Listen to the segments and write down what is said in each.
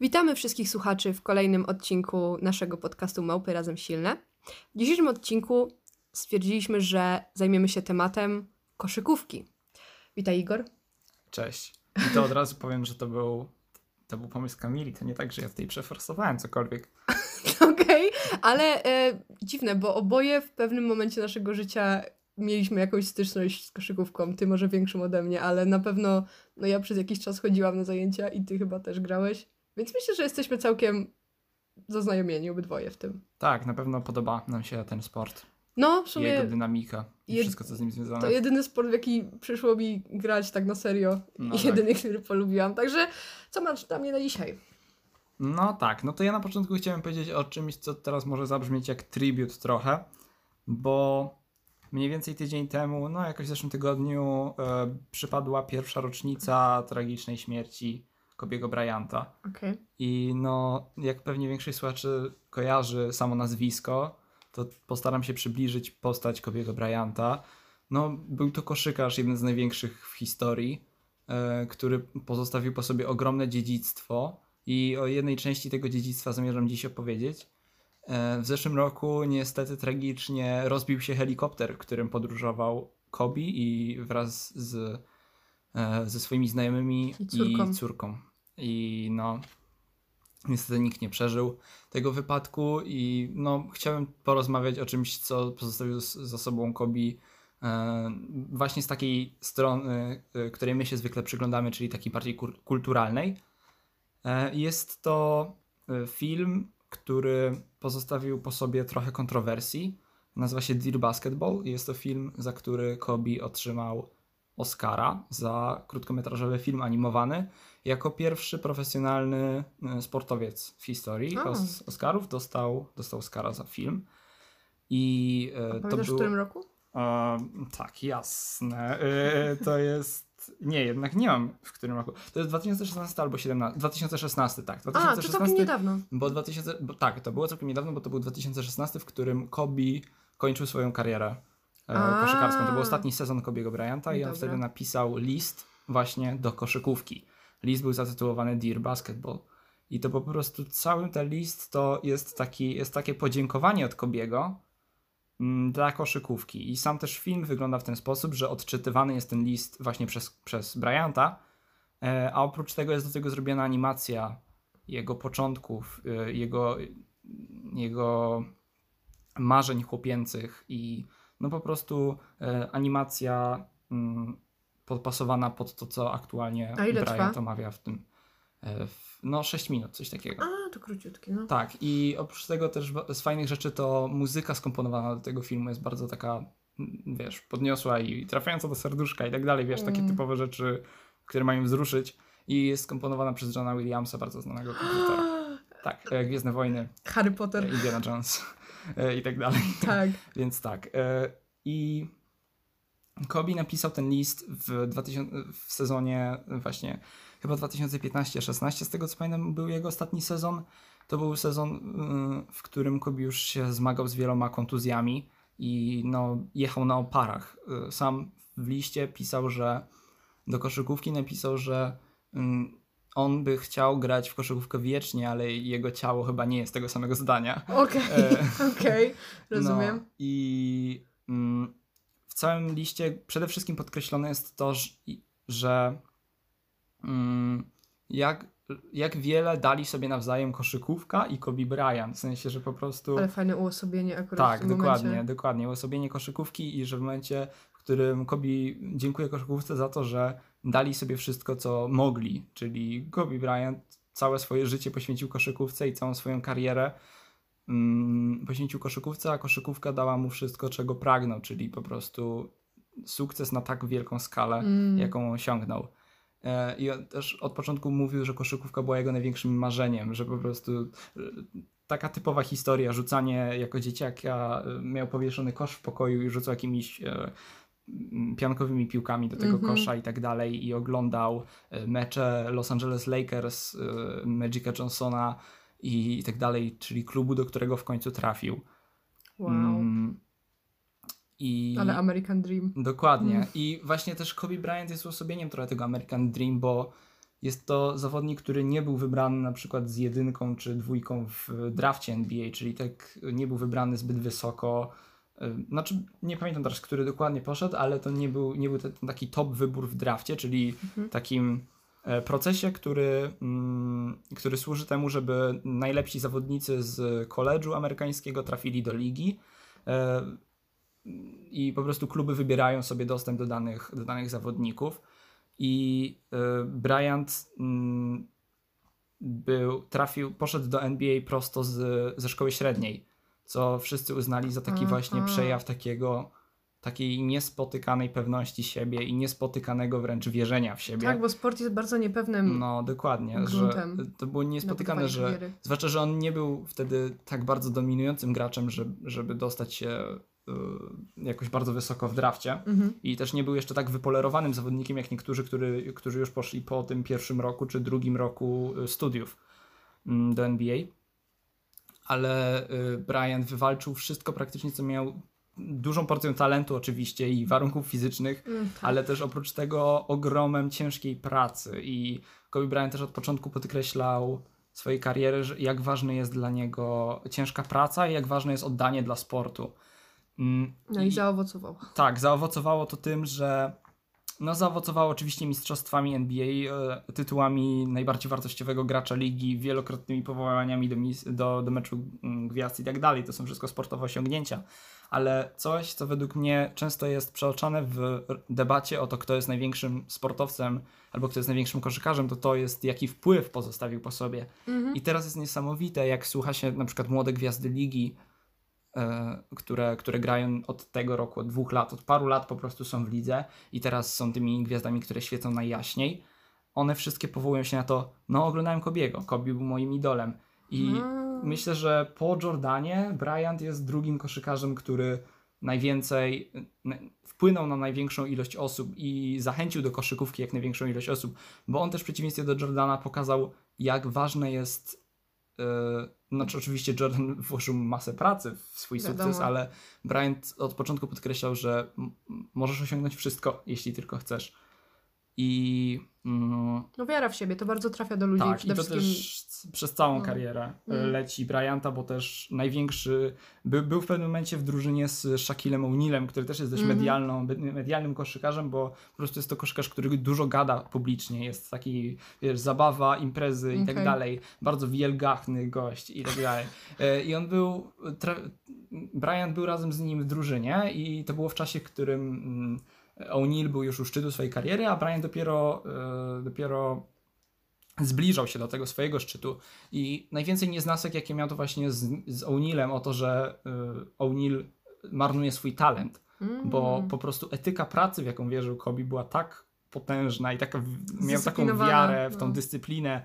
Witamy wszystkich słuchaczy w kolejnym odcinku naszego podcastu Małpy Razem Silne. W dzisiejszym odcinku stwierdziliśmy, że zajmiemy się tematem koszykówki. Witaj Igor. Cześć. I to od razu powiem, że to był, to był pomysł Kamili. To nie tak, że ja tutaj przeforsowałem cokolwiek. Okej, okay, ale e, dziwne, bo oboje w pewnym momencie naszego życia mieliśmy jakąś styczność z koszykówką. Ty może większą ode mnie, ale na pewno no ja przez jakiś czas chodziłam na zajęcia i ty chyba też grałeś. Więc myślę, że jesteśmy całkiem zaznajomieni obydwoje w tym. Tak, na pewno podoba nam się ten sport. No, w sumie. Jego dynamika i jed... wszystko, co z nim związane. To jedyny sport, w jaki przyszło mi grać tak na serio. No I tak. jedyny, który polubiłam. Także co masz dla mnie na dzisiaj? No tak, no to ja na początku chciałem powiedzieć o czymś, co teraz może zabrzmieć jak tribut trochę, bo mniej więcej tydzień temu, no jakoś w zeszłym tygodniu, e, przypadła pierwsza rocznica tragicznej śmierci Kobiego Bryanta. Okay. I no, jak pewnie większość słuchaczy kojarzy samo nazwisko, to postaram się przybliżyć postać Kobiego Bryanta. No, był to koszykarz, jeden z największych w historii, e, który pozostawił po sobie ogromne dziedzictwo i o jednej części tego dziedzictwa zamierzam dziś opowiedzieć. E, w zeszłym roku niestety tragicznie rozbił się helikopter, którym podróżował Kobe i wraz z, e, ze swoimi znajomymi i córką. I córką. I no, niestety nikt nie przeżył tego wypadku i no, chciałem porozmawiać o czymś, co pozostawił za sobą Kobe e, właśnie z takiej strony, e, której my się zwykle przyglądamy, czyli takiej bardziej kulturalnej. E, jest to film, który pozostawił po sobie trochę kontrowersji. Nazywa się Dear Basketball. Jest to film, za który Kobe otrzymał Oscara za krótkometrażowy film animowany. Jako pierwszy profesjonalny e, sportowiec w historii Os Oscarów dostał, dostał Oscara za film. I e, to był... w którym roku? E, tak, jasne. E, to jest. Nie, jednak nie mam w którym roku. To jest 2016 albo 17. 2016, tak. 2016, A, to całkiem niedawno. Bo 2000, bo, tak, to było całkiem niedawno, bo to był 2016, w którym Kobe kończył swoją karierę e, koszykarską. To był ostatni sezon Kobiego Bryanta i on wtedy napisał list właśnie do koszykówki. List był zatytułowany Dear Basketball. I to po prostu cały ten list to jest, taki, jest takie podziękowanie od Kobiego mm, dla koszykówki. I sam też film wygląda w ten sposób, że odczytywany jest ten list właśnie przez, przez Bryanta, e, a oprócz tego jest do tego zrobiona animacja jego początków, e, jego, jego marzeń chłopięcych i no po prostu e, animacja mm, podpasowana pod to, co aktualnie Brian omawia w tym. E, w, no 6 minut, coś takiego. A, to króciutkie, no. Tak, i oprócz tego też z fajnych rzeczy to muzyka skomponowana do tego filmu jest bardzo taka, wiesz, podniosła i trafiająca do serduszka i tak dalej, wiesz, takie mm. typowe rzeczy, które mają wzruszyć i jest skomponowana przez Johna Williamsa, bardzo znanego kompozytora. Tak, e, Gwiezdne Wojny. Harry Potter. Indiana Jones i tak dalej. Tak. Więc tak. I Kobe napisał ten list w, 2000, w sezonie właśnie chyba 2015-16, z tego co pamiętam był jego ostatni sezon. To był sezon, y, w którym Kobe już się zmagał z wieloma kontuzjami i no, jechał na oparach. Y, sam w liście pisał, że do koszykówki napisał, że y, on by chciał grać w koszykówkę wiecznie, ale jego ciało chyba nie jest tego samego zdania. Okej, okay, e, okay, rozumiem. No, I mm, w całym liście przede wszystkim podkreślone jest to, że mm, jak, jak wiele dali sobie nawzajem koszykówka i Kobe Bryant. W sensie, że po prostu. Ale fajne uosobienie akurat. Tak, dokładnie, momencie. dokładnie. Uosobienie koszykówki i że w momencie, w którym Kobe dziękuję koszykówce za to, że dali sobie wszystko, co mogli. Czyli Kobe Bryant całe swoje życie poświęcił koszykówce i całą swoją karierę mm, poświęcił koszykówce, a koszykówka dała mu wszystko, czego pragnął, czyli po prostu sukces na tak wielką skalę, mm. jaką osiągnął. E, I też od początku mówił, że koszykówka była jego największym marzeniem, że po prostu e, taka typowa historia, rzucanie jako dzieciaka, e, miał powieszony kosz w pokoju i rzucał jakimiś piankowymi piłkami do tego mm-hmm. kosza i tak dalej i oglądał mecze Los Angeles Lakers, Magica Johnsona i tak dalej, czyli klubu, do którego w końcu trafił. Wow. Mm, i... Ale American Dream. Dokładnie. Mm. I właśnie też Kobe Bryant jest uosobieniem trochę tego American Dream, bo jest to zawodnik, który nie był wybrany na przykład z jedynką czy dwójką w drafcie NBA, czyli tak nie był wybrany zbyt wysoko. Znaczy, nie pamiętam teraz, który dokładnie poszedł, ale to nie był, nie był ten taki top wybór w drafcie, czyli mhm. takim e, procesie, który, mm, który służy temu, żeby najlepsi zawodnicy z koledżu amerykańskiego trafili do ligi e, i po prostu kluby wybierają sobie dostęp do danych, do danych zawodników. I y, Bryant mm, był, trafił, poszedł do NBA prosto z, ze szkoły średniej, co wszyscy uznali za taki właśnie przejaw takiego takiej niespotykanej pewności siebie i niespotykanego wręcz wierzenia w siebie. Tak, bo sport jest bardzo niepewnym. No, dokładnie, że to było niespotykane, że zwłaszcza, że on nie był wtedy tak bardzo dominującym graczem, żeby, żeby dostać się Y, jakoś bardzo wysoko w drafcie mhm. i też nie był jeszcze tak wypolerowanym zawodnikiem jak niektórzy, który, którzy już poszli po tym pierwszym roku czy drugim roku y, studiów mm, do NBA. Ale y, Brian wywalczył wszystko praktycznie, co miał. Dużą porcją talentu, oczywiście, i warunków fizycznych, mm, tak. ale też oprócz tego ogromem ciężkiej pracy. I Kobe Bryant też od początku podkreślał swojej kariery, jak ważny jest dla niego ciężka praca i jak ważne jest oddanie dla sportu. Mm, no i, i zaowocowało. Tak, zaowocowało to tym, że no zaowocowało oczywiście mistrzostwami NBA, e, tytułami najbardziej wartościowego gracza ligi, wielokrotnymi powołaniami do, do, do meczu mm, gwiazd i tak dalej. To są wszystko sportowe osiągnięcia. Ale coś, co według mnie często jest przeoczane w debacie o to, kto jest największym sportowcem albo kto jest największym koszykarzem, to to jest jaki wpływ pozostawił po sobie. Mhm. I teraz jest niesamowite, jak słucha się na przykład młode gwiazdy ligi, które, które grają od tego roku, od dwóch lat, od paru lat po prostu są w lidze i teraz są tymi gwiazdami, które świecą najjaśniej. One wszystkie powołują się na to, no oglądałem Kobiego, Kobi był moim idolem i hmm. myślę, że po Jordanie Bryant jest drugim koszykarzem, który najwięcej wpłynął na największą ilość osób i zachęcił do koszykówki jak największą ilość osób, bo on też w przeciwieństwie do Jordana pokazał, jak ważne jest znaczy oczywiście Jordan włożył masę pracy w swój Wiadomo. sukces, ale Bryant od początku podkreślał, że możesz osiągnąć wszystko, jeśli tylko chcesz. I. Mm, no wiara w siebie, to bardzo trafia do ludzi. Tak, i to wszystkim... też przez całą no. karierę mm. leci Bryanta, bo też największy. By, był w pewnym momencie w drużynie z Shaquillem O'Nealem, który też jest dość mm. medialną, medialnym koszykarzem, bo po prostu jest to koszykarz, który dużo gada publicznie. Jest taki, wiesz, zabawa, imprezy okay. i tak dalej. Bardzo wielgachny gość i tak dalej. E, I on był. Bryant był razem z nim w drużynie, i to było w czasie, w którym. O'Neill był już u szczytu swojej kariery, a Brian dopiero, e, dopiero zbliżał się do tego swojego szczytu. I najwięcej nieznasek, jakie miał to właśnie z, z O'Neillem, o to, że e, O'Neill marnuje swój talent, mm. bo po prostu etyka pracy, w jaką wierzył Kobe, była tak potężna i taka, miał taką wiarę w tą no. dyscyplinę,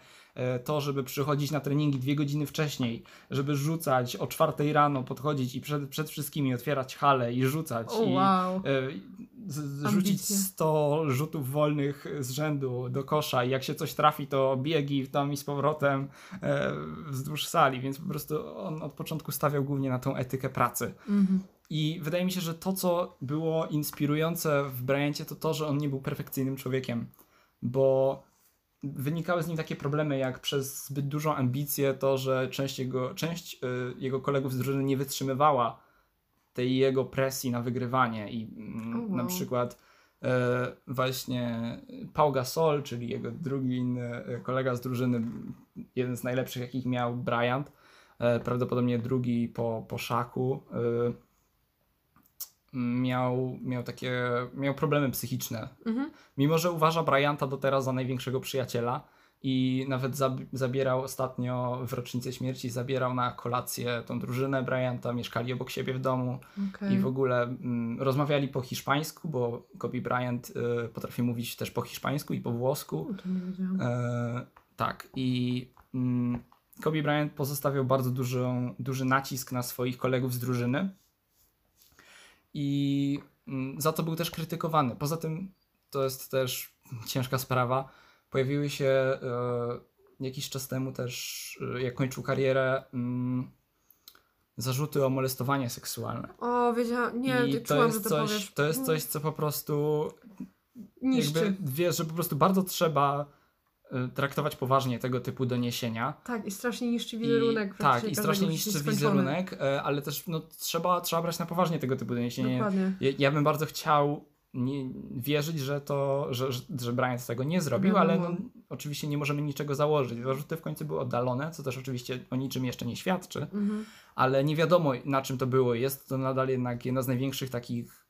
to, żeby przychodzić na treningi dwie godziny wcześniej, żeby rzucać o czwartej rano, podchodzić i przed, przed wszystkimi otwierać halę i rzucać. Oh, i, wow z, rzucić 100 rzutów wolnych z rzędu do kosza i jak się coś trafi, to biegi tam i z powrotem e, wzdłuż sali, więc po prostu on od początku stawiał głównie na tą etykę pracy. Mhm. I wydaje mi się, że to, co było inspirujące w Bryancie, to to, że on nie był perfekcyjnym człowiekiem, bo wynikały z nim takie problemy, jak przez zbyt dużą ambicję to, że część jego, część, y, jego kolegów z drużyny nie wytrzymywała tej jego presji na wygrywanie i oh, wow. na przykład e, właśnie Pau Gasol, czyli jego drugi inny e, kolega z drużyny, jeden z najlepszych jakich miał Bryant, e, prawdopodobnie drugi po, po Szaku, e, miał, miał takie, miał problemy psychiczne. Mhm. Mimo, że uważa Bryanta do teraz za największego przyjaciela, i nawet zab zabierał ostatnio w rocznicę śmierci, zabierał na kolację tą drużynę Bryanta, mieszkali obok siebie w domu okay. i w ogóle mm, rozmawiali po hiszpańsku, bo Kobe Bryant y, potrafi mówić też po hiszpańsku i po włosku. E, tak i mm, Kobe Bryant pozostawiał bardzo dużą, duży nacisk na swoich kolegów z drużyny i mm, za to był też krytykowany. Poza tym to jest też ciężka sprawa Pojawiły się e, jakiś czas temu też, e, jak kończył karierę, mm, zarzuty o molestowanie seksualne. O, wiedziałam, nie, I to jest, coś, to jest coś, co po prostu niszczy. Jakby, wiesz, że po prostu bardzo trzeba traktować poważnie tego typu doniesienia. Tak, i strasznie niszczy wizerunek. I, tak, i strasznie niszczy wizerunek, y, ale też no, trzeba, trzeba brać na poważnie tego typu doniesienia. Dokładnie. Ja, ja bym bardzo chciał nie, wierzyć, że to, że, że, Bryant tego nie zrobił, Wiadomo. ale no, oczywiście nie możemy niczego założyć. Zarzuty w końcu były oddalone, co też oczywiście o niczym jeszcze nie świadczy, Mhm. ale nie wiadomo na czym to było. Jest to nadal jednak jedna z największych takich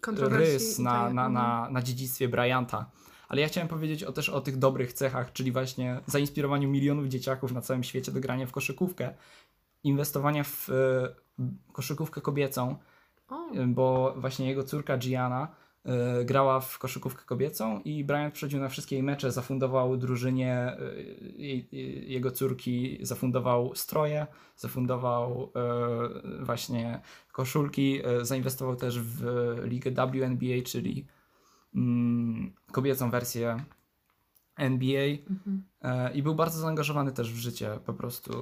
Kontrowersji rys na, tak, na, mhm. na, na dziedzictwie Bryanta. Ale ja chciałem powiedzieć o, też o tych dobrych cechach, czyli właśnie zainspirowaniu milionów dzieciaków na całym świecie do grania w koszykówkę, inwestowania w e, koszykówkę kobiecą, e, bo właśnie jego córka Gianna e, grała w koszykówkę kobiecą i Bryant przychodził na wszystkie jej mecze, zafundował drużynie jej- jego córki, zafundował stroje, zafundował właśnie koszulki, zainwestował też w ligę WNBA, czyli mm, kobiecą wersję NBA mhm. e, i był bardzo zaangażowany też w życie po prostu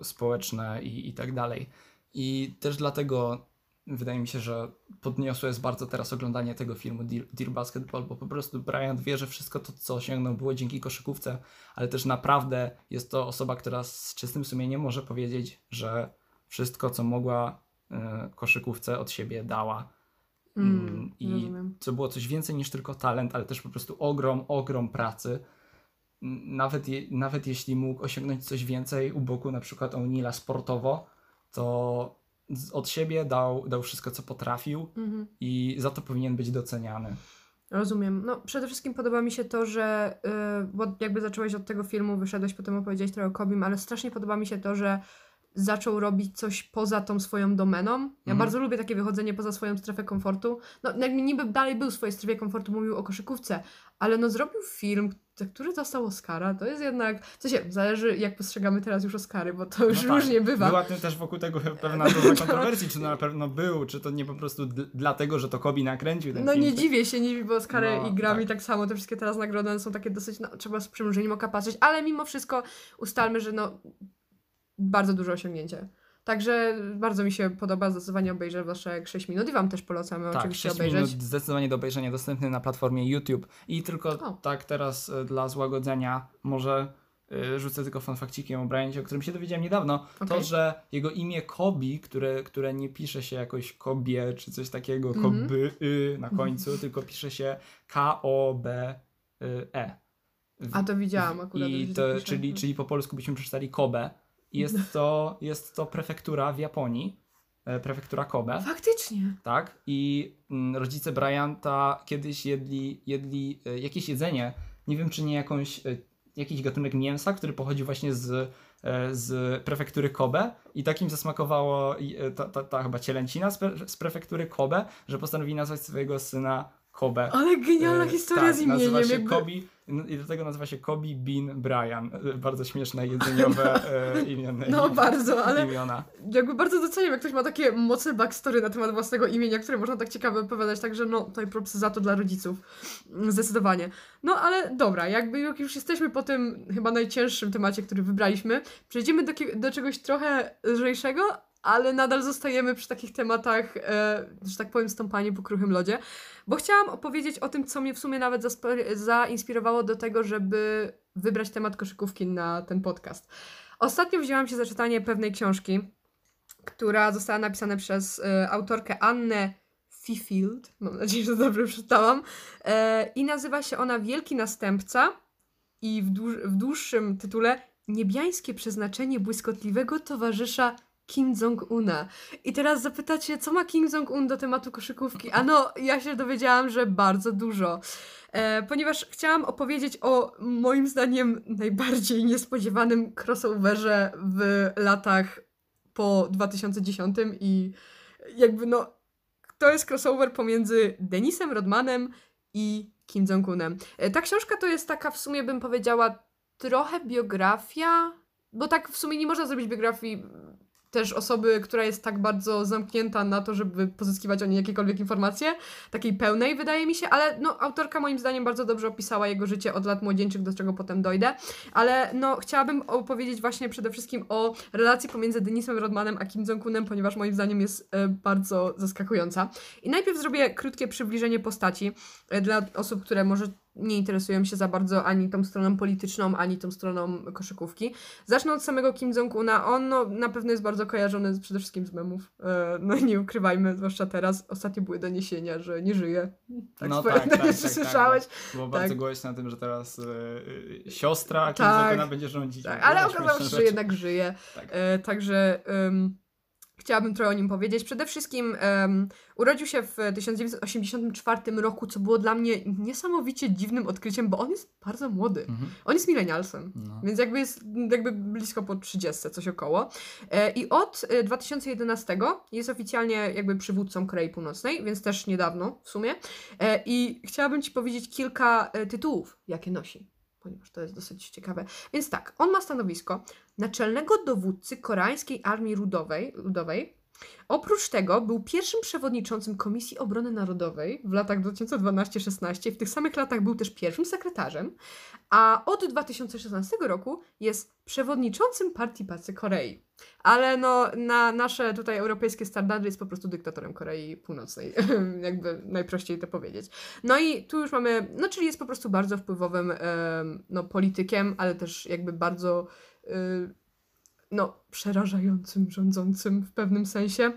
e, społeczne i, i tak dalej. I też dlatego wydaje mi się, że podniosłe jest bardzo teraz oglądanie tego filmu Dear, Dear Basketball, bo po prostu Bryant wie, że wszystko to, co osiągnął, było dzięki koszykówce, ale też naprawdę jest to osoba, która z czystym sumieniem może powiedzieć, że wszystko, co mogła e, koszykówce od siebie dała. Mm, Mm, I rozumiem. to było coś więcej niż tylko talent, ale też po prostu ogrom, ogrom pracy. Nawet, je, nawet jeśli mógł osiągnąć coś więcej u boku na przykład O'Neilla sportowo, to od siebie dał, dał wszystko, co potrafił Mhm. i za to powinien być doceniany. Rozumiem. No, przede wszystkim podoba mi się to, że yy, bo jakby zacząłeś od tego filmu, wyszedłeś, potem opowiedziałeś trochę o Kobim, ale strasznie podoba mi się to, że zaczął robić coś poza tą swoją domeną. Ja Mhm. bardzo lubię takie wychodzenie poza swoją strefę komfortu. No, jakby niby dalej był w swojej strefie komfortu, mówił o koszykówce, ale no zrobił film, który dostał Oscara. To jest jednak, w sensie, zależy jak postrzegamy teraz już Oscary, bo to już No tak, różnie bywa. Była tym też wokół tego pewna doza kontrowersji, czy to na pewno był, czy to nie po prostu dlatego, że to Kobi nakręcił ten No film. nie dziwię się, nie dziwię, bo Oscary No, i Grammy tak. tak. samo, te wszystkie teraz nagrody są takie dosyć, no trzeba z przymrużeniem oka patrzeć, ale mimo wszystko ustalmy, że no bardzo duże osiągnięcie. Także bardzo mi się podoba, zdecydowanie obejrzę jak 6 minut i Wam też polecamy Tak, oczywiście 6 obejrzeć. minut zdecydowanie do obejrzenia dostępny na platformie YouTube. I tylko O. tak teraz e, dla złagodzenia może e, rzucę tylko fanfakcikiem o Bryancie, o którym się dowiedziałem niedawno. To, Okej. że jego imię Kobi, które, które nie pisze się jakoś Kobie czy coś takiego, Mhm. Koby y, na końcu, tylko pisze się K-O-B-E. A to widziałam akurat. I to, tak czyli, czyli po polsku byśmy przeczytali Kobe. Jest to, jest to prefektura w Japonii, e, prefektura Kobe. Faktycznie. Tak? I mm, rodzice Bryanta kiedyś jedli, jedli e, jakieś jedzenie, nie wiem czy nie jakąś, e, jakiś gatunek mięsa, który pochodził właśnie z, z prefektury Kobe i takim zasmakowało ta, ta, ta chyba cielęcina z, pre, z prefektury Kobe, że postanowili nazwać swojego syna Kobe. Ale genialna E, historia tak, z imieniem. Nazywa się jakby... Kobi i do tego nazywa się Kobi Bean Brian. E, Bardzo śmieszne jedzeniowe e, imienne, No bardzo, ale imiona. jakby bardzo doceniam, jak ktoś ma takie mocne backstory na temat własnego imienia, które można tak ciekawe opowiadać, także no, tutaj propsy za to dla rodziców. Zdecydowanie. No ale dobra, jakby jak już jesteśmy po tym chyba najcięższym temacie, który wybraliśmy, przejdziemy do, do czegoś trochę lżejszego, ale nadal zostajemy przy takich tematach, e, że tak powiem, stąpanie po kruchym lodzie, bo chciałam opowiedzieć o tym, co mnie w sumie nawet zainspirowało do tego, żeby wybrać temat koszykówki na ten podcast. Ostatnio wzięłam się za czytanie pewnej książki, która została napisana przez e, autorkę Annę Fifield. Mam nadzieję, że dobrze przeczytałam. E, I nazywa się ona Wielki Następca. I w, dłuż, w dłuższym tytule Niebiańskie przeznaczenie błyskotliwego towarzysza Kim Jong-una. I teraz zapytacie, co ma Kim Jong-un do tematu koszykówki? A no, ja się dowiedziałam, że bardzo dużo. E, ponieważ chciałam opowiedzieć o moim zdaniem najbardziej niespodziewanym crossoverze w latach po 2010 i jakby no to jest crossover pomiędzy Denisem Rodmanem i Kim Jong-unem. E, Ta książka to jest taka w sumie bym powiedziała trochę biografia, bo tak w sumie nie można zrobić biografii też osoby, która jest tak bardzo zamknięta na to, żeby pozyskiwać o niej jakiekolwiek informacje, takiej pełnej wydaje mi się, ale no autorka moim zdaniem bardzo dobrze opisała jego życie od lat młodzieńczych, do czego potem dojdę, ale no chciałabym opowiedzieć właśnie przede wszystkim o relacji pomiędzy Denisem Rodmanem a Kim Jong-unem, ponieważ moim zdaniem jest e, bardzo zaskakująca. I najpierw zrobię krótkie przybliżenie postaci e, dla osób, które może nie interesują się za bardzo ani tą stroną polityczną, ani tą stroną koszykówki. Zacznę od samego Kim Jong-una. On no, na pewno jest bardzo kojarzony przede wszystkim z memów. E, no nie ukrywajmy, zwłaszcza teraz. Ostatnio były doniesienia, że nie żyje. Tak no tak, tak, tak, słyszałeś. Tak, Było tak. bardzo głośno na tym, że teraz e, siostra Kim tak, Jong-una będzie rządzić. Tak, ale okazało się, że jednak żyje. Tak. E, także... chciałabym trochę o nim powiedzieć. Przede wszystkim um, urodził się w 1984 roku, co było dla mnie niesamowicie dziwnym odkryciem, bo on jest bardzo młody. Mhm. On jest milenialsem, no. więc jakby jest jakby blisko po 30, coś około. E, I od 2011 e, jest oficjalnie jakby przywódcą Korei Północnej, więc też niedawno w sumie. E, I chciałabym Ci powiedzieć kilka e, tytułów, jakie nosi ponieważ to jest dosyć ciekawe. Więc tak, on ma stanowisko naczelnego dowódcy koreańskiej armii ludowej, ludowej. Oprócz tego był pierwszym przewodniczącym Komisji Obrony Narodowej w latach 2012-16. W tych samych latach był też pierwszym sekretarzem, a od 2016 roku jest przewodniczącym Partii Pracy Korei. Ale no, na nasze tutaj europejskie standardy jest po prostu dyktatorem Korei Północnej, jakby najprościej to powiedzieć. No i tu już mamy, no czyli jest po prostu bardzo wpływowym no, politykiem, ale też jakby bardzo y, no, przerażającym rządzącym w pewnym sensie.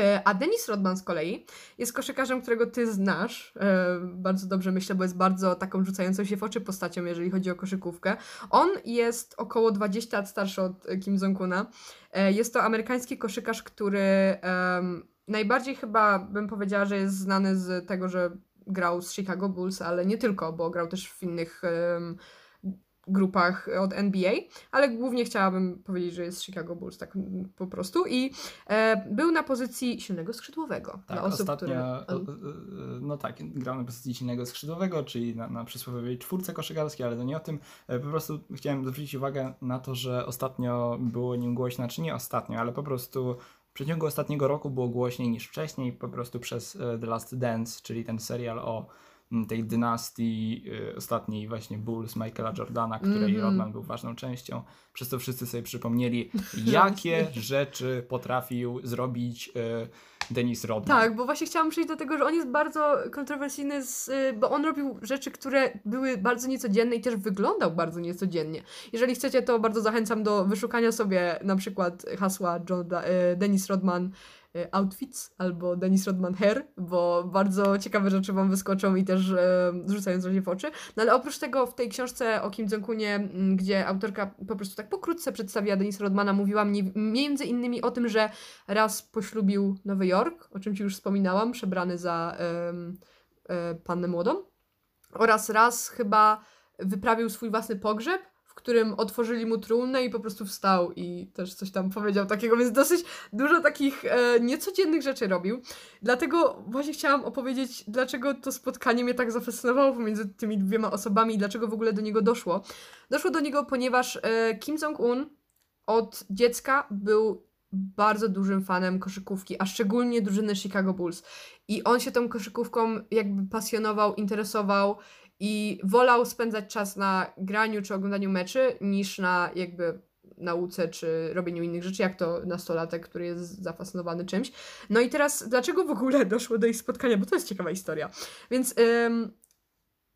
E, a Denis Rodman z kolei jest koszykarzem, którego ty znasz e, bardzo dobrze, myślę, bo jest bardzo taką rzucającą się w oczy postacią, jeżeli chodzi o koszykówkę. On jest około 20 lat starszy od Kim Jong-una. E, jest to amerykański koszykarz, który najbardziej chyba bym powiedziała, że jest znany z tego, że grał z Chicago Bulls, ale nie tylko, bo grał też w innych grupach od NBA, ale głównie chciałabym powiedzieć, że jest Chicago Bulls tak po prostu i e, był na pozycji silnego skrzydłowego. Tak, dla osób, ostatnio, które... no tak, grał na pozycji silnego skrzydłowego, czyli na, na przysłowiowej czwórce koszykarskiej, ale to nie o tym. E, po prostu chciałem zwrócić uwagę na to, że ostatnio było nim głośno, czy nie ostatnio, ale po prostu w przeciągu ostatniego roku było głośniej niż wcześniej, po prostu przez e, The Last Dance, czyli ten serial o tej dynastii y, ostatniej właśnie Bulls Michaela Jordana, której mm -hmm. Rodman był ważną częścią. Przez to wszyscy sobie przypomnieli, jakie rzeczy potrafił zrobić y, Denis Rodman. Tak, bo właśnie chciałam przejść do tego, że on jest bardzo kontrowersyjny, z, y, bo on robił rzeczy, które były bardzo niecodzienne i też wyglądał bardzo niecodziennie. Jeżeli chcecie, to bardzo zachęcam do wyszukania sobie na przykład hasła y, Denis Rodman outfits albo Dennis Rodman Hair, bo bardzo ciekawe rzeczy Wam wyskoczą i też e, rzucają w oczy. No ale oprócz tego w tej książce o Kim Jong-unie, gdzie autorka po prostu tak pokrótce przedstawia Denisa Rodmana, mówiła mnie między innymi o tym, że raz poślubił Nowy Jork, o czym Ci już wspominałam, przebrany za e, e, pannę młodą. Oraz raz chyba wyprawił swój własny pogrzeb, w którym otworzyli mu trumnę i po prostu wstał i też coś tam powiedział takiego, więc dosyć dużo takich e, niecodziennych rzeczy robił. Dlatego właśnie chciałam opowiedzieć, dlaczego to spotkanie mnie tak zafascynowało pomiędzy tymi dwiema osobami i dlaczego w ogóle do niego doszło. Doszło do niego, ponieważ e, Kim Jong-un od dziecka był bardzo dużym fanem koszykówki, a szczególnie drużyny Chicago Bulls. I on się tą koszykówką jakby pasjonował, interesował i wolał spędzać czas na graniu czy oglądaniu meczy niż na jakby nauce czy robieniu innych rzeczy, jak to nastolatek, który jest zafascynowany czymś. No i teraz, dlaczego w ogóle doszło do ich spotkania? Bo to jest ciekawa historia. Więc ym,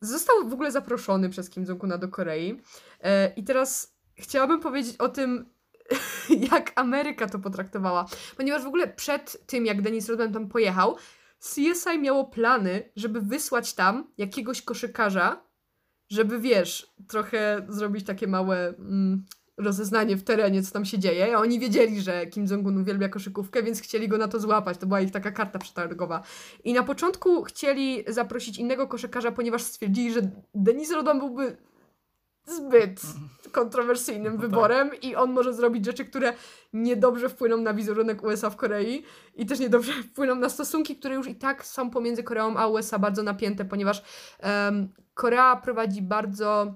został w ogóle zaproszony przez Kim Jong-una do Korei. Yy, I teraz chciałabym powiedzieć o tym, jak Ameryka to potraktowała. Ponieważ w ogóle przed tym, jak Denis Rodman tam pojechał, CSI miało plany, żeby wysłać tam jakiegoś koszykarza, żeby wiesz, trochę zrobić takie małe mm, rozeznanie w terenie, co tam się dzieje. A oni wiedzieli, że Kim Jong-un uwielbia koszykówkę, więc chcieli go na to złapać. To była ich taka karta przetargowa. I na początku chcieli zaprosić innego koszykarza, ponieważ stwierdzili, że Denis Rodon byłby zbyt kontrowersyjnym no wyborem tak. i on może zrobić rzeczy, które niedobrze wpłyną na wizerunek USA w Korei i też niedobrze wpłyną na stosunki, które już i tak są pomiędzy Koreą a USA bardzo napięte, ponieważ um, Korea prowadzi bardzo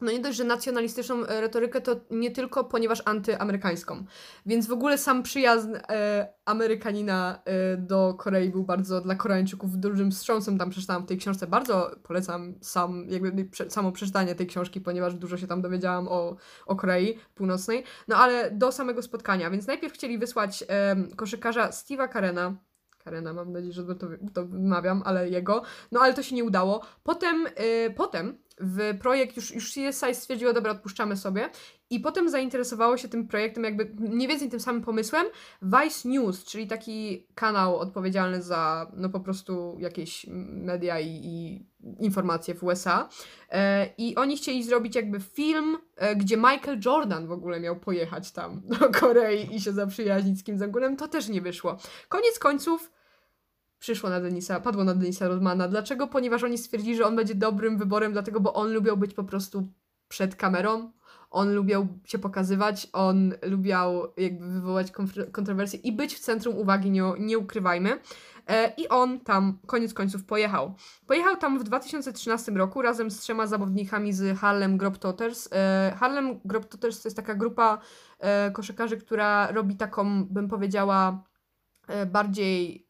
no nie dość, że nacjonalistyczną e, retorykę, to nie tylko ponieważ antyamerykańską. Więc w ogóle sam przyjazd e, Amerykanina e, do Korei był bardzo dla Koreańczyków dużym wstrząsem. Tam przeczytałam w tej książce. Bardzo polecam sam, jakby prze, samo przeczytanie tej książki, ponieważ dużo się tam dowiedziałam o, o Korei Północnej. No ale do samego spotkania. Więc najpierw chcieli wysłać e, koszykarza Steve'a Karena, Karena, mam nadzieję, że to, to wymawiam, ale jego. No ale to się nie udało. Potem, yy, potem w projekt już, już CSI stwierdziło, dobra, odpuszczamy sobie. I potem zainteresowało się tym projektem, jakby mniej więcej tym samym pomysłem, Vice News, czyli taki kanał odpowiedzialny za no po prostu jakieś media i, i informacje w USA. E, I oni chcieli zrobić jakby film, e, gdzie Michael Jordan w ogóle miał pojechać tam do Korei i się zaprzyjaźnić z Kim Jong-unem. To też nie wyszło. Koniec końców przyszło na Denisa, padło na Denisa Rodmana. Dlaczego? Ponieważ oni stwierdzili, że on będzie dobrym wyborem, dlatego, bo on lubiał być po prostu przed kamerą, on lubiał się pokazywać, on lubiał jakby wywołać kontrowersje i być w centrum uwagi, nie, nie ukrywajmy. E, I on tam koniec końców pojechał. Pojechał tam w 2013 roku razem z trzema zawodnikami z Harlem Globetrotters. E, Harlem Globetrotters to jest taka grupa e, koszykarzy, która robi taką, bym powiedziała, e, bardziej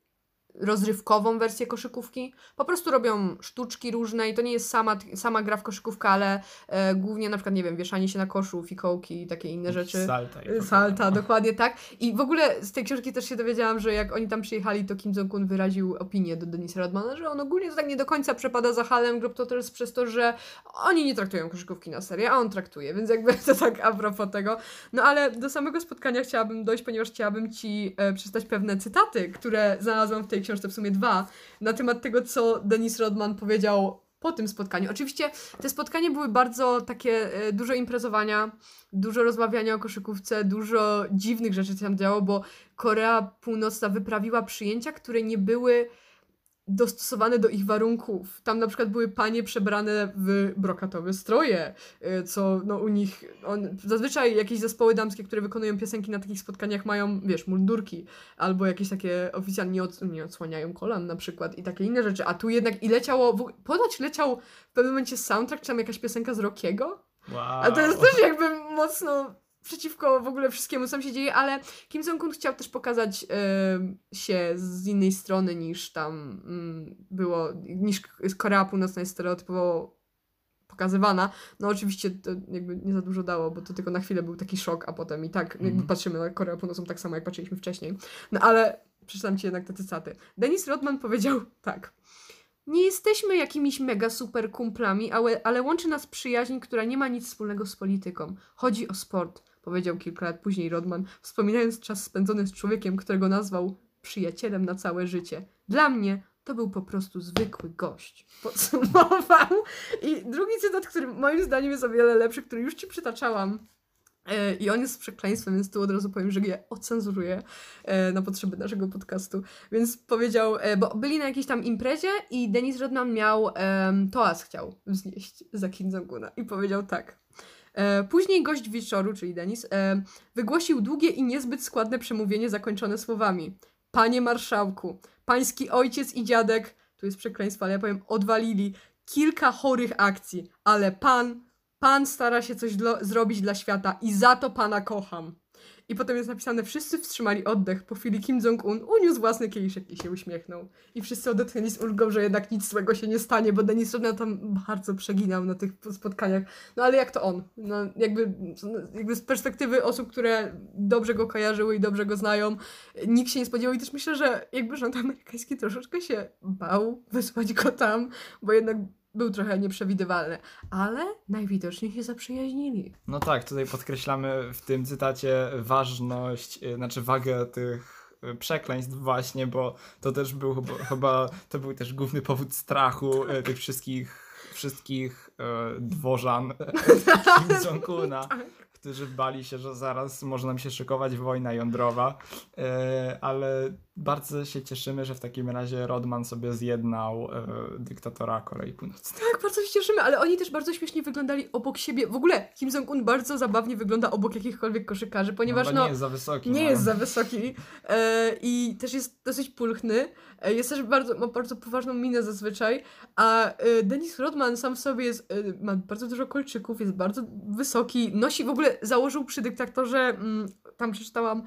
rozrywkową wersję koszykówki. Po prostu robią sztuczki różne i to nie jest sama, sama gra w koszykówkę, ale e, głównie na przykład, nie wiem, wieszanie się na koszu, fikołki i takie inne rzeczy. Salta. Salta, dokładnie tak. I w ogóle z tej książki też się dowiedziałam, że jak oni tam przyjechali, to Kim Jong-un wyraził opinię do Denisa Rodmana, że on ogólnie to tak nie do końca przepada za Halem Globetrotters przez to, że oni nie traktują koszykówki na serię, a on traktuje, więc jakby to tak a propos tego. No ale do samego spotkania chciałabym dojść, ponieważ chciałabym Ci e, przeczytać pewne cytaty, które znalazłam w tej książce, w sumie dwa, na temat tego, co Denis Rodman powiedział po tym spotkaniu. Oczywiście te spotkania były bardzo takie, e, dużo imprezowania, dużo rozmawiania o koszykówce, dużo dziwnych rzeczy się tam działo, bo Korea Północna wyprawiła przyjęcia, które nie były dostosowane do ich warunków. Tam na przykład były panie przebrane w brokatowe stroje, y, co no u nich, on, zazwyczaj jakieś zespoły damskie, które wykonują piosenki na takich spotkaniach mają, wiesz, mundurki, albo jakieś takie oficjalnie od, nie odsłaniają kolan na przykład i takie inne rzeczy, a tu jednak i leciało, w, ponoć leciał w pewnym momencie soundtrack, czy tam jakaś piosenka z Rockiego, wow. a to jest też jakby mocno przeciwko w ogóle wszystkiemu, co tam się dzieje, ale Kim Jong-un chciał też pokazać y, się z innej strony niż tam y, było, niż Korea Północna jest stereotypowo pokazywana. No oczywiście to jakby nie za dużo dało, bo to tylko na chwilę był taki szok, a potem i tak jakby mm. patrzymy na Koreę Północną tak samo, jak patrzyliśmy wcześniej. No ale przeczytam Ci jednak te cytaty. Denis Rodman powiedział tak. Nie jesteśmy jakimiś mega super kumplami, ale, ale łączy nas przyjaźń, która nie ma nic wspólnego z polityką. Chodzi o sport powiedział kilka lat później Rodman, wspominając czas spędzony z człowiekiem, którego nazwał przyjacielem na całe życie. Dla mnie to był po prostu zwykły gość. Podsumował. I drugi cytat, który moim zdaniem jest o wiele lepszy, który już ci przytaczałam. E, I on jest przekleństwem, więc tu od razu powiem, że je ocenzuruję e, na potrzeby naszego podcastu. Więc powiedział, e, bo byli na jakiejś tam imprezie i Denis Rodman miał um, toas chciał wznieść za Kim Jong-una i powiedział tak. E, później gość wieczoru, czyli Denis, e, wygłosił długie i niezbyt składne przemówienie zakończone słowami. Panie marszałku, pański ojciec i dziadek, tu jest przekleństwo, ale ja powiem, odwalili kilka chorych akcji, ale pan, pan stara się coś zrobić dla świata i za to pana kocham. I potem jest napisane, wszyscy wstrzymali oddech. Po chwili Kim Jong-un uniósł własny kieliszek i się uśmiechnął. I wszyscy odetchnęli z ulgą, że jednak nic złego się nie stanie, bo Denis Rodman tam bardzo przeginał na tych spotkaniach. No ale jak to on? No jakby, jakby z perspektywy osób, które dobrze go kojarzyły i dobrze go znają, nikt się nie spodziewał i też myślę, że jakby rząd amerykański troszeczkę się bał wysłać go tam, bo jednak był trochę nieprzewidywalny, ale najwidoczniej się zaprzyjaźnili. No tak, tutaj podkreślamy w tym cytacie ważność, y, znaczy wagę tych y, przekleństw właśnie, bo to też był chyba, chyba to był też główny powód strachu y, tych wszystkich wszystkich e, dworzan Kim Jong-una. Tak którzy bali się, że zaraz może nam się szykować wojna jądrowa, e, ale bardzo się cieszymy, że w takim razie Rodman sobie zjednał e, dyktatora Korei Północnej. Tak, bardzo się cieszymy, ale oni też bardzo śmiesznie wyglądali obok siebie. W ogóle Kim Jong-un bardzo zabawnie wygląda obok jakichkolwiek koszykarzy, ponieważ no, no nie jest za wysoki. Nie no. jest za wysoki e, i też jest dosyć pulchny. E, jest też bardzo, ma bardzo poważną minę zazwyczaj, a e, Denis Rodman sam w sobie jest, e, ma bardzo dużo kolczyków, jest bardzo wysoki, nosi w ogóle, założył przy dyktatorze, mm, tam przeczytałam,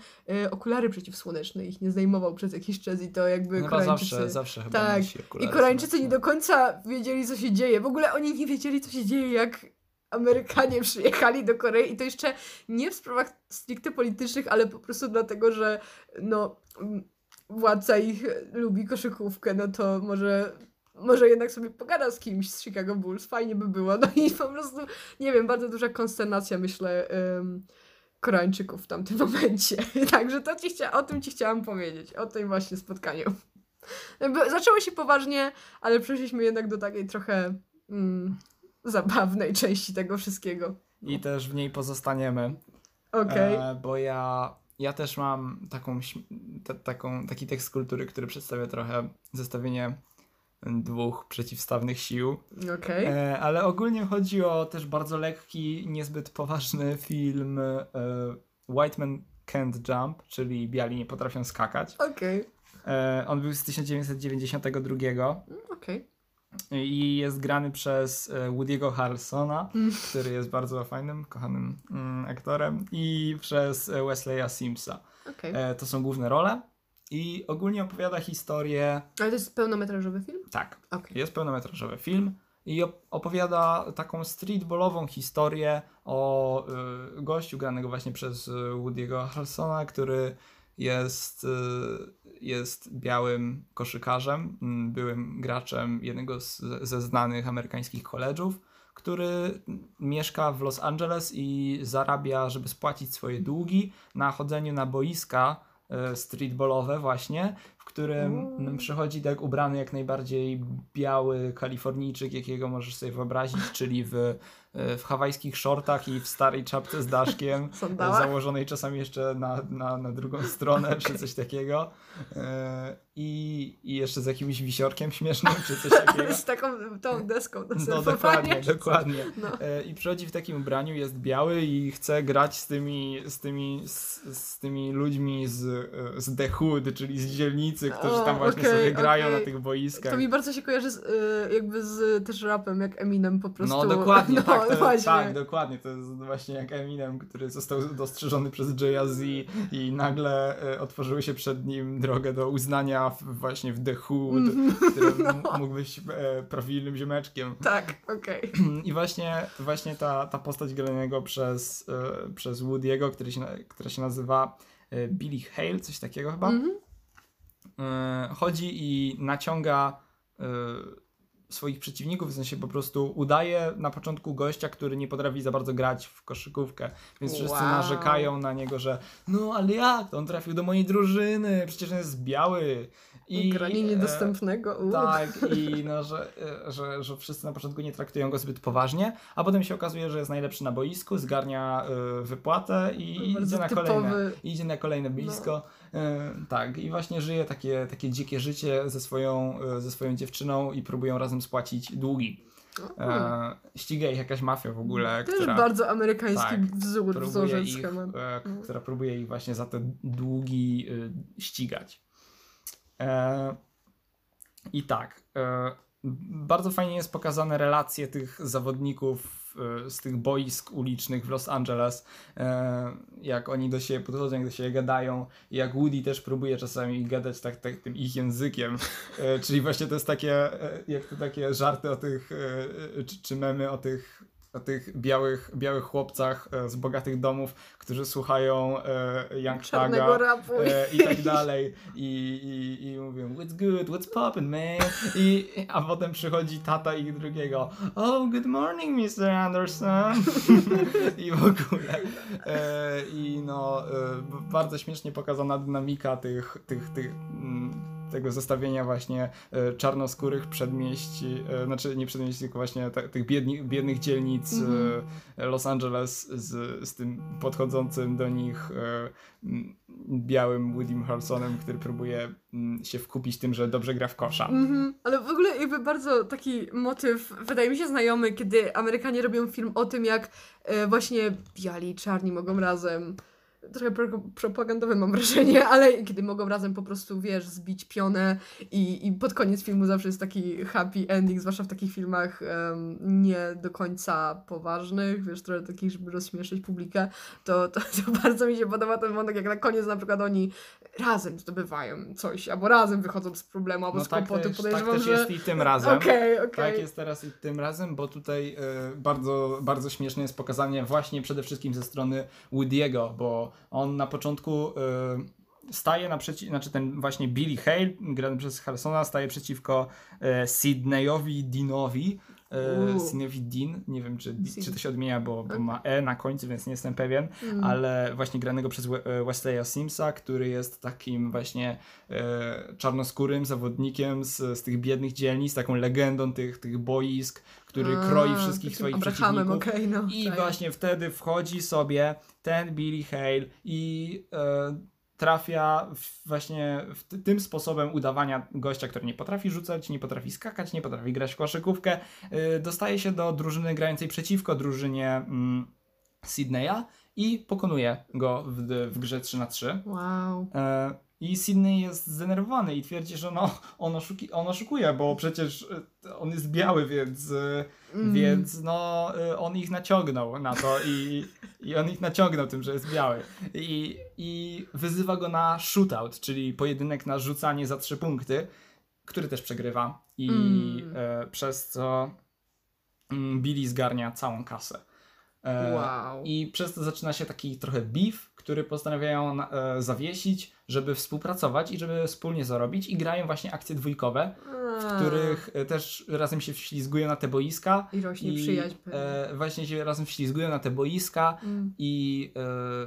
okulary przeciwsłoneczne, ich nie zdejmował przez jakiś czas i to jakby no, Koreańczycy... zawsze, zawsze chyba Tak, i Koreańczycy nie do końca wiedzieli, co się dzieje. W ogóle oni nie wiedzieli, co się dzieje, jak Amerykanie przyjechali do Korei i to jeszcze nie w sprawach stricte politycznych, ale po prostu dlatego, że no władca ich lubi koszykówkę, no to może może jednak sobie pogada z kimś z Chicago Bulls, fajnie by było. No i po prostu, nie wiem, bardzo duża konsternacja, myślę, Koreańczyków w tamtym momencie. Także to ci chcia- o tym ci chciałam powiedzieć, o tym właśnie spotkaniu. Zaczęło się poważnie, ale przeszliśmy jednak do takiej trochę mm, zabawnej części tego wszystkiego. I też w niej pozostaniemy. Okej. Okay. E, bo ja, ja też mam taką, taką, taki tekst kultury, który przedstawia trochę zestawienie dwóch przeciwstawnych sił. Okay. E, ale ogólnie chodzi o też bardzo lekki, niezbyt poważny film e, White Man Can't Jump, czyli Biali nie potrafią skakać. Okay. E, on był z 1992. Okay. I jest grany przez e, Woody'ego Harrelsona, mm. który jest bardzo fajnym, kochanym mm, aktorem, i przez e, Wesleya Simsa. Okay. E, to są główne role. I ogólnie opowiada historię. Ale to jest pełnometrażowy film? Tak. Okay. Jest pełnometrażowy film i opowiada taką streetballową historię o y, gościu granego właśnie przez Woody'ego Harrelsona, który jest, y, jest białym koszykarzem, byłym graczem jednego z, ze znanych amerykańskich koledżów, który mieszka w Los Angeles i zarabia, żeby spłacić swoje długi na chodzeniu na boiska streetballowe właśnie, w którym mm. przychodzi tak ubrany jak najbardziej biały kalifornijczyk, jakiego możesz sobie wyobrazić, czyli w, e, w hawajskich shortach i w starej czapce z daszkiem, założonej czasami jeszcze na, na, na drugą stronę, okay. czy coś takiego. E, I, I jeszcze z jakimś wisiorkiem śmiesznym, czy coś takiego. z taką tą deską do No dokładnie, dokładnie. No. I przychodzi w takim ubraniu, jest biały i chce grać z tymi, z tymi, z, z tymi ludźmi z, z The Hood, czyli z dzielnicy, którzy tam właśnie okay, sobie grają okay. na tych boiskach. To mi bardzo się kojarzy z, y, jakby z też rapem, jak Eminem po prostu. No dokładnie, no, tak, to, tak, dokładnie. To jest właśnie jak Eminem, który został dostrzeżony przez Jay-Z i nagle y, otworzyły się przed nim drogę do uznania właśnie w The Hood, mm, którym no. mógł być e, prawilnym ziomeczkiem. Tak, okej. Okay. I właśnie, właśnie ta, ta postać granego przez, e, przez Woody'ego, który się, która się nazywa e, Billy Hale, coś takiego chyba. Mm -hmm. Chodzi i naciąga swoich przeciwników, w sensie po prostu udaje na początku gościa, który nie potrafi za bardzo grać w koszykówkę, więc wszyscy wow. narzekają na niego, że no ale jak, to on trafił do mojej drużyny, przecież on jest biały. I, Granie e, niedostępnego. E, tak, i no, że, e, że, że wszyscy na początku nie traktują go zbyt poważnie, a potem się okazuje, że jest najlepszy na boisku, zgarnia wypłatę i idzie na, kolejne, idzie na kolejne blisko. No. Y, tak, i właśnie żyje takie, takie dzikie życie ze swoją, y, ze swoją dziewczyną i próbują razem spłacić długi. E, ściga ich jakaś mafia w ogóle. Też która, bardzo amerykański tak, wzór, wzorzec ich, e, no. która próbuje ich właśnie za te długi y, ścigać. E, I tak, e, bardzo fajnie jest pokazane relacje tych zawodników e, z tych boisk ulicznych w Los Angeles, jak oni do siebie podchodzą, jak do siebie gadają, jak Woody też próbuje czasami gadać tak, tak tym ich językiem, czyli właśnie to jest takie, jak to takie żarty o tych, czy, czy memy o tych o tych białych, białych chłopcach e, z bogatych domów, którzy słuchają e, Young Thaga e, i tak dalej. I, i, i mówią what's good, what's poppin' man? I, a potem przychodzi tata ich drugiego oh good morning Mr. Anderson. I w ogóle. E, i no e, bardzo śmiesznie pokazana dynamika tych, tych, tych mm, tego zestawienia właśnie e, czarnoskórych przedmieści, e, znaczy nie przedmieści, tylko właśnie tych biedni, biednych dzielnic mm -hmm. Los Angeles z, z tym podchodzącym do nich białym Woodym Harrelsonem, który próbuje się wkupić tym, że dobrze gra w kosza. Mm -hmm. Ale w ogóle jakby bardzo taki motyw, wydaje mi się znajomy, kiedy Amerykanie robią film o tym, jak właśnie biali i czarni mogą razem trochę propagandowe mam wrażenie, ale kiedy mogą razem po prostu, wiesz, zbić pionę i, i pod koniec filmu zawsze jest taki happy ending, zwłaszcza w takich filmach um, nie do końca poważnych, wiesz, trochę takich, żeby rozśmieszyć publikę, to, to, to bardzo mi się podoba ten wątek, jak na koniec na przykład oni razem zdobywają coś, albo razem wychodzą z problemu, albo no z tak kłopotu, też, Tak też że... jest i tym razem. Okay, okay. Tak jest teraz i tym razem, bo tutaj y, bardzo, bardzo śmieszne jest pokazanie właśnie przede wszystkim ze strony Woody'ego, bo on na początku staje naprzeciw, znaczy ten właśnie Billy Hale, grany przez Harrisona, staje przeciwko e, Sydneyowi Deanowi. E, Sydneyowi Dean, nie wiem czy, czy to się odmienia, bo, bo, ma E na końcu, więc nie jestem pewien, mm. ale właśnie granego przez Wesleya Simsa, który jest takim właśnie e, czarnoskórym zawodnikiem z, z tych biednych dzielnic, taką legendą tych, tych boisk, który A, kroi wszystkich swoich przeciwników. Okay, no, I tak. właśnie wtedy wchodzi sobie ten Billy Hale i e, trafia w właśnie w tym sposobem udawania gościa, który nie potrafi rzucać, nie potrafi skakać, nie potrafi grać w koszykówkę, yy, dostaje się do drużyny grającej przeciwko drużynie mm, Sydneya i pokonuje go w, w grze 3 na 3 Wow. E, i Sydney jest zdenerwowany i twierdzi, że no, on, oszuki, on oszukuje, bo przecież e, on jest biały, więc, e, mm. więc no, e, on ich naciągnął na to i, i on ich naciągnął tym, że jest biały. I, I wyzywa go na shootout, czyli pojedynek na rzucanie za trzy punkty, który też przegrywa i mm. e, przez co mm, Billy zgarnia całą kasę. E, wow. I przez to zaczyna się taki trochę beef, który postanawiają e, zawiesić, żeby współpracować i żeby wspólnie zarobić i grają właśnie akcje dwójkowe, w których e, też razem się wślizgują na te boiska. I rośnie i, przyjaźń. E, właśnie się razem wślizgują na te boiska mm. i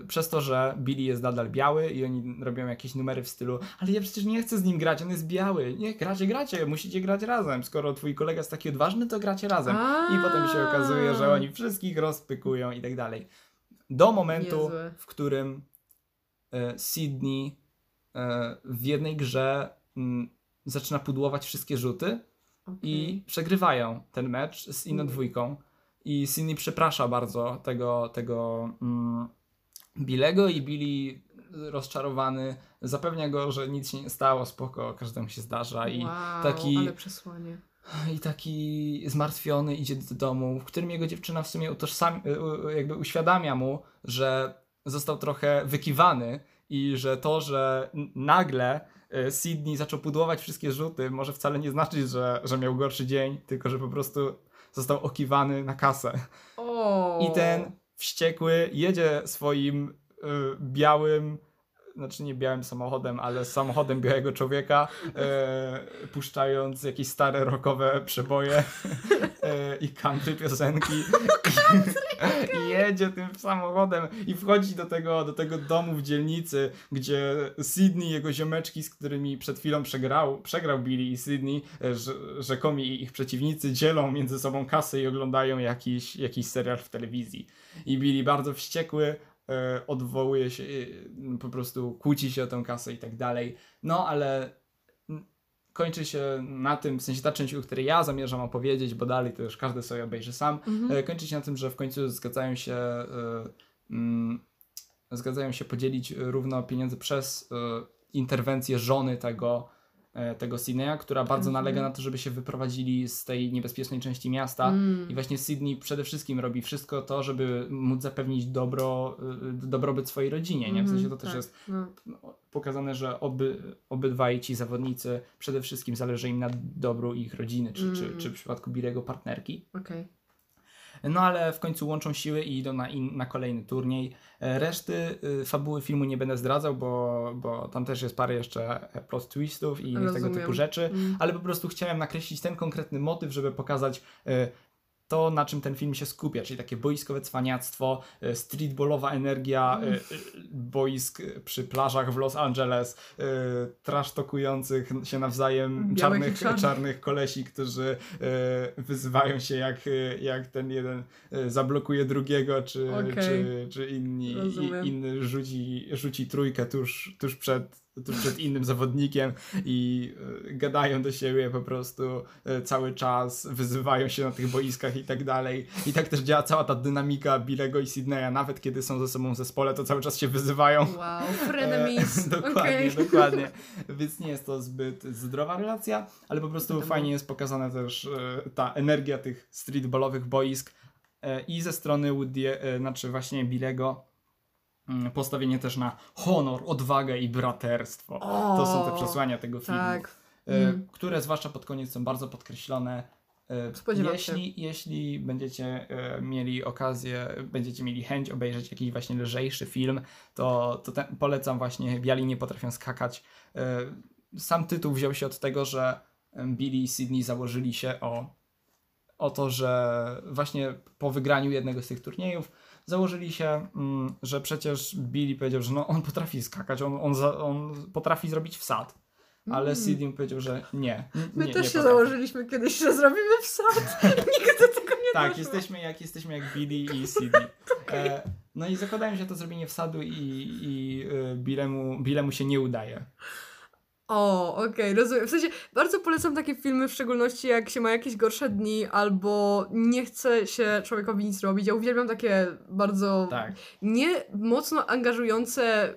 e, przez to, że Billy jest nadal biały i oni robią jakieś numery w stylu ale ja przecież nie chcę z nim grać, on jest biały. Nie, gracie, gracie, musicie grać razem. Skoro twój kolega jest taki odważny, to gracie razem. A. I potem się okazuje, że oni wszystkich rozpykują i tak dalej. Do momentu, Niezłe. w którym e, Sydney e, w jednej grze m, zaczyna pudłować wszystkie rzuty okay. i przegrywają ten mecz z inną dwójką. I Sydney przeprasza bardzo tego, tego mm, Billego i Billy rozczarowany zapewnia go, że nic się nie stało, spoko, każdemu się zdarza i wow, taki ale przesłanie. I taki zmartwiony idzie do domu, w którym jego dziewczyna w sumie utożsam, jakby uświadamia mu, że został trochę wykiwany i że to, że nagle Sydney zaczął pudłować wszystkie rzuty, może wcale nie znaczyć, że, że miał gorszy dzień, tylko że po prostu został okiwany na kasę. Oh. I ten wściekły jedzie swoim y, białym znaczy nie białym samochodem, ale samochodem białego człowieka, e, puszczając jakieś stare rockowe przeboje e, i country piosenki. I jedzie tym samochodem i wchodzi do tego, do tego domu w dzielnicy, gdzie Sydney, jego ziomeczki, z którymi przed chwilą przegrał, przegrał Billy i Sydney, e, rzekomi ich przeciwnicy, dzielą między sobą kasę i oglądają jakiś, jakiś serial w telewizji. I Billy bardzo wściekły odwołuje się, e, po prostu kłóci się o tę kasę i tak dalej. No ale kończy się na tym, w sensie ta część, o której ja zamierzam opowiedzieć, bo dalej to już każdy sobie obejrzy sam, mhm. E, kończy się na tym, że w końcu zgadzają się mm, zgadzają się podzielić równo pieniądze przez interwencję żony tego E, tego Sydneya, która bardzo mhm. nalega na to, żeby się wyprowadzili z tej niebezpiecznej części miasta. Mm. I właśnie Sydney przede wszystkim robi wszystko to, żeby móc zapewnić dobro, e, dobrobyt swojej rodzinie. Nie? W sensie to mm, też tak. jest no. pokazane, że oby, obydwaj ci zawodnicy przede wszystkim zależy im na dobru ich rodziny, czy, mm. czy, czy w przypadku Bilego partnerki. Okay. No ale w końcu łączą siły i idą na, in, na kolejny turniej. E, reszty y, fabuły filmu nie będę zdradzał, bo, bo tam też jest parę jeszcze e, plot twistów i Rozumiem. tego typu rzeczy, mm. ale po prostu chciałem nakreślić ten konkretny motyw, żeby pokazać y, to, na czym ten film się skupia, czyli takie boiskowe cwaniactwo, e, streetballowa energia e, e, boisk przy plażach w Los Angeles, trash tokujących się nawzajem czarnych, czarnych kolesi, którzy wyzywają się jak, jak ten jeden zablokuje drugiego, czy, okay. czy, czy inni, inny rzuci, rzuci trójkę tuż, tuż przed tuż przed innym zawodnikiem i y, gadają do siebie po prostu y, cały czas, wyzywają się na tych boiskach i tak dalej. I tak też działa cała ta dynamika Billego i Sydneya. Nawet kiedy są ze sobą w zespole, to cały czas się wyzywają. Wow, frenemies. dokładnie, okay. dokładnie. Więc nie jest to zbyt zdrowa relacja, ale po prostu fajnie jest pokazana też ta energia tych streetballowych boisk i ze strony Woody, znaczy właśnie Billego Mm, postawienie też na honor, odwagę i braterstwo. O, to są te przesłania tego filmu, tak. E, mm. które zwłaszcza pod koniec są bardzo podkreślone. Spodziewam jeśli, się. jeśli będziecie mieli okazję, będziecie mieli chęć obejrzeć jakiś właśnie lżejszy film, to, to ten, polecam właśnie Biali nie potrafią skakać. Sam tytuł wziął się od tego, że Billy i Sydney założyli się o, o to, że właśnie po wygraniu jednego z tych turniejów założyli się, mm, że przecież Billy powiedział, że no on potrafi skakać, on, on, za, on potrafi zrobić wsad. Ale mm. Sydney powiedział, że nie. My nie, też nie się założyliśmy kiedyś, że zrobimy wsad. Nigdy tego nie Tak, doszło. jesteśmy jak, jesteśmy jak Billy i Sydney. E, no i zakładają się to zrobienie wsadu i, i y, Billemu, Billemu się nie udaje. O, okej, rozumiem. W sensie bardzo polecam takie filmy, w szczególności jak się ma jakieś gorsze dni albo nie chce się człowiekowi nic robić. Ja uwielbiam takie bardzo tak. nie mocno angażujące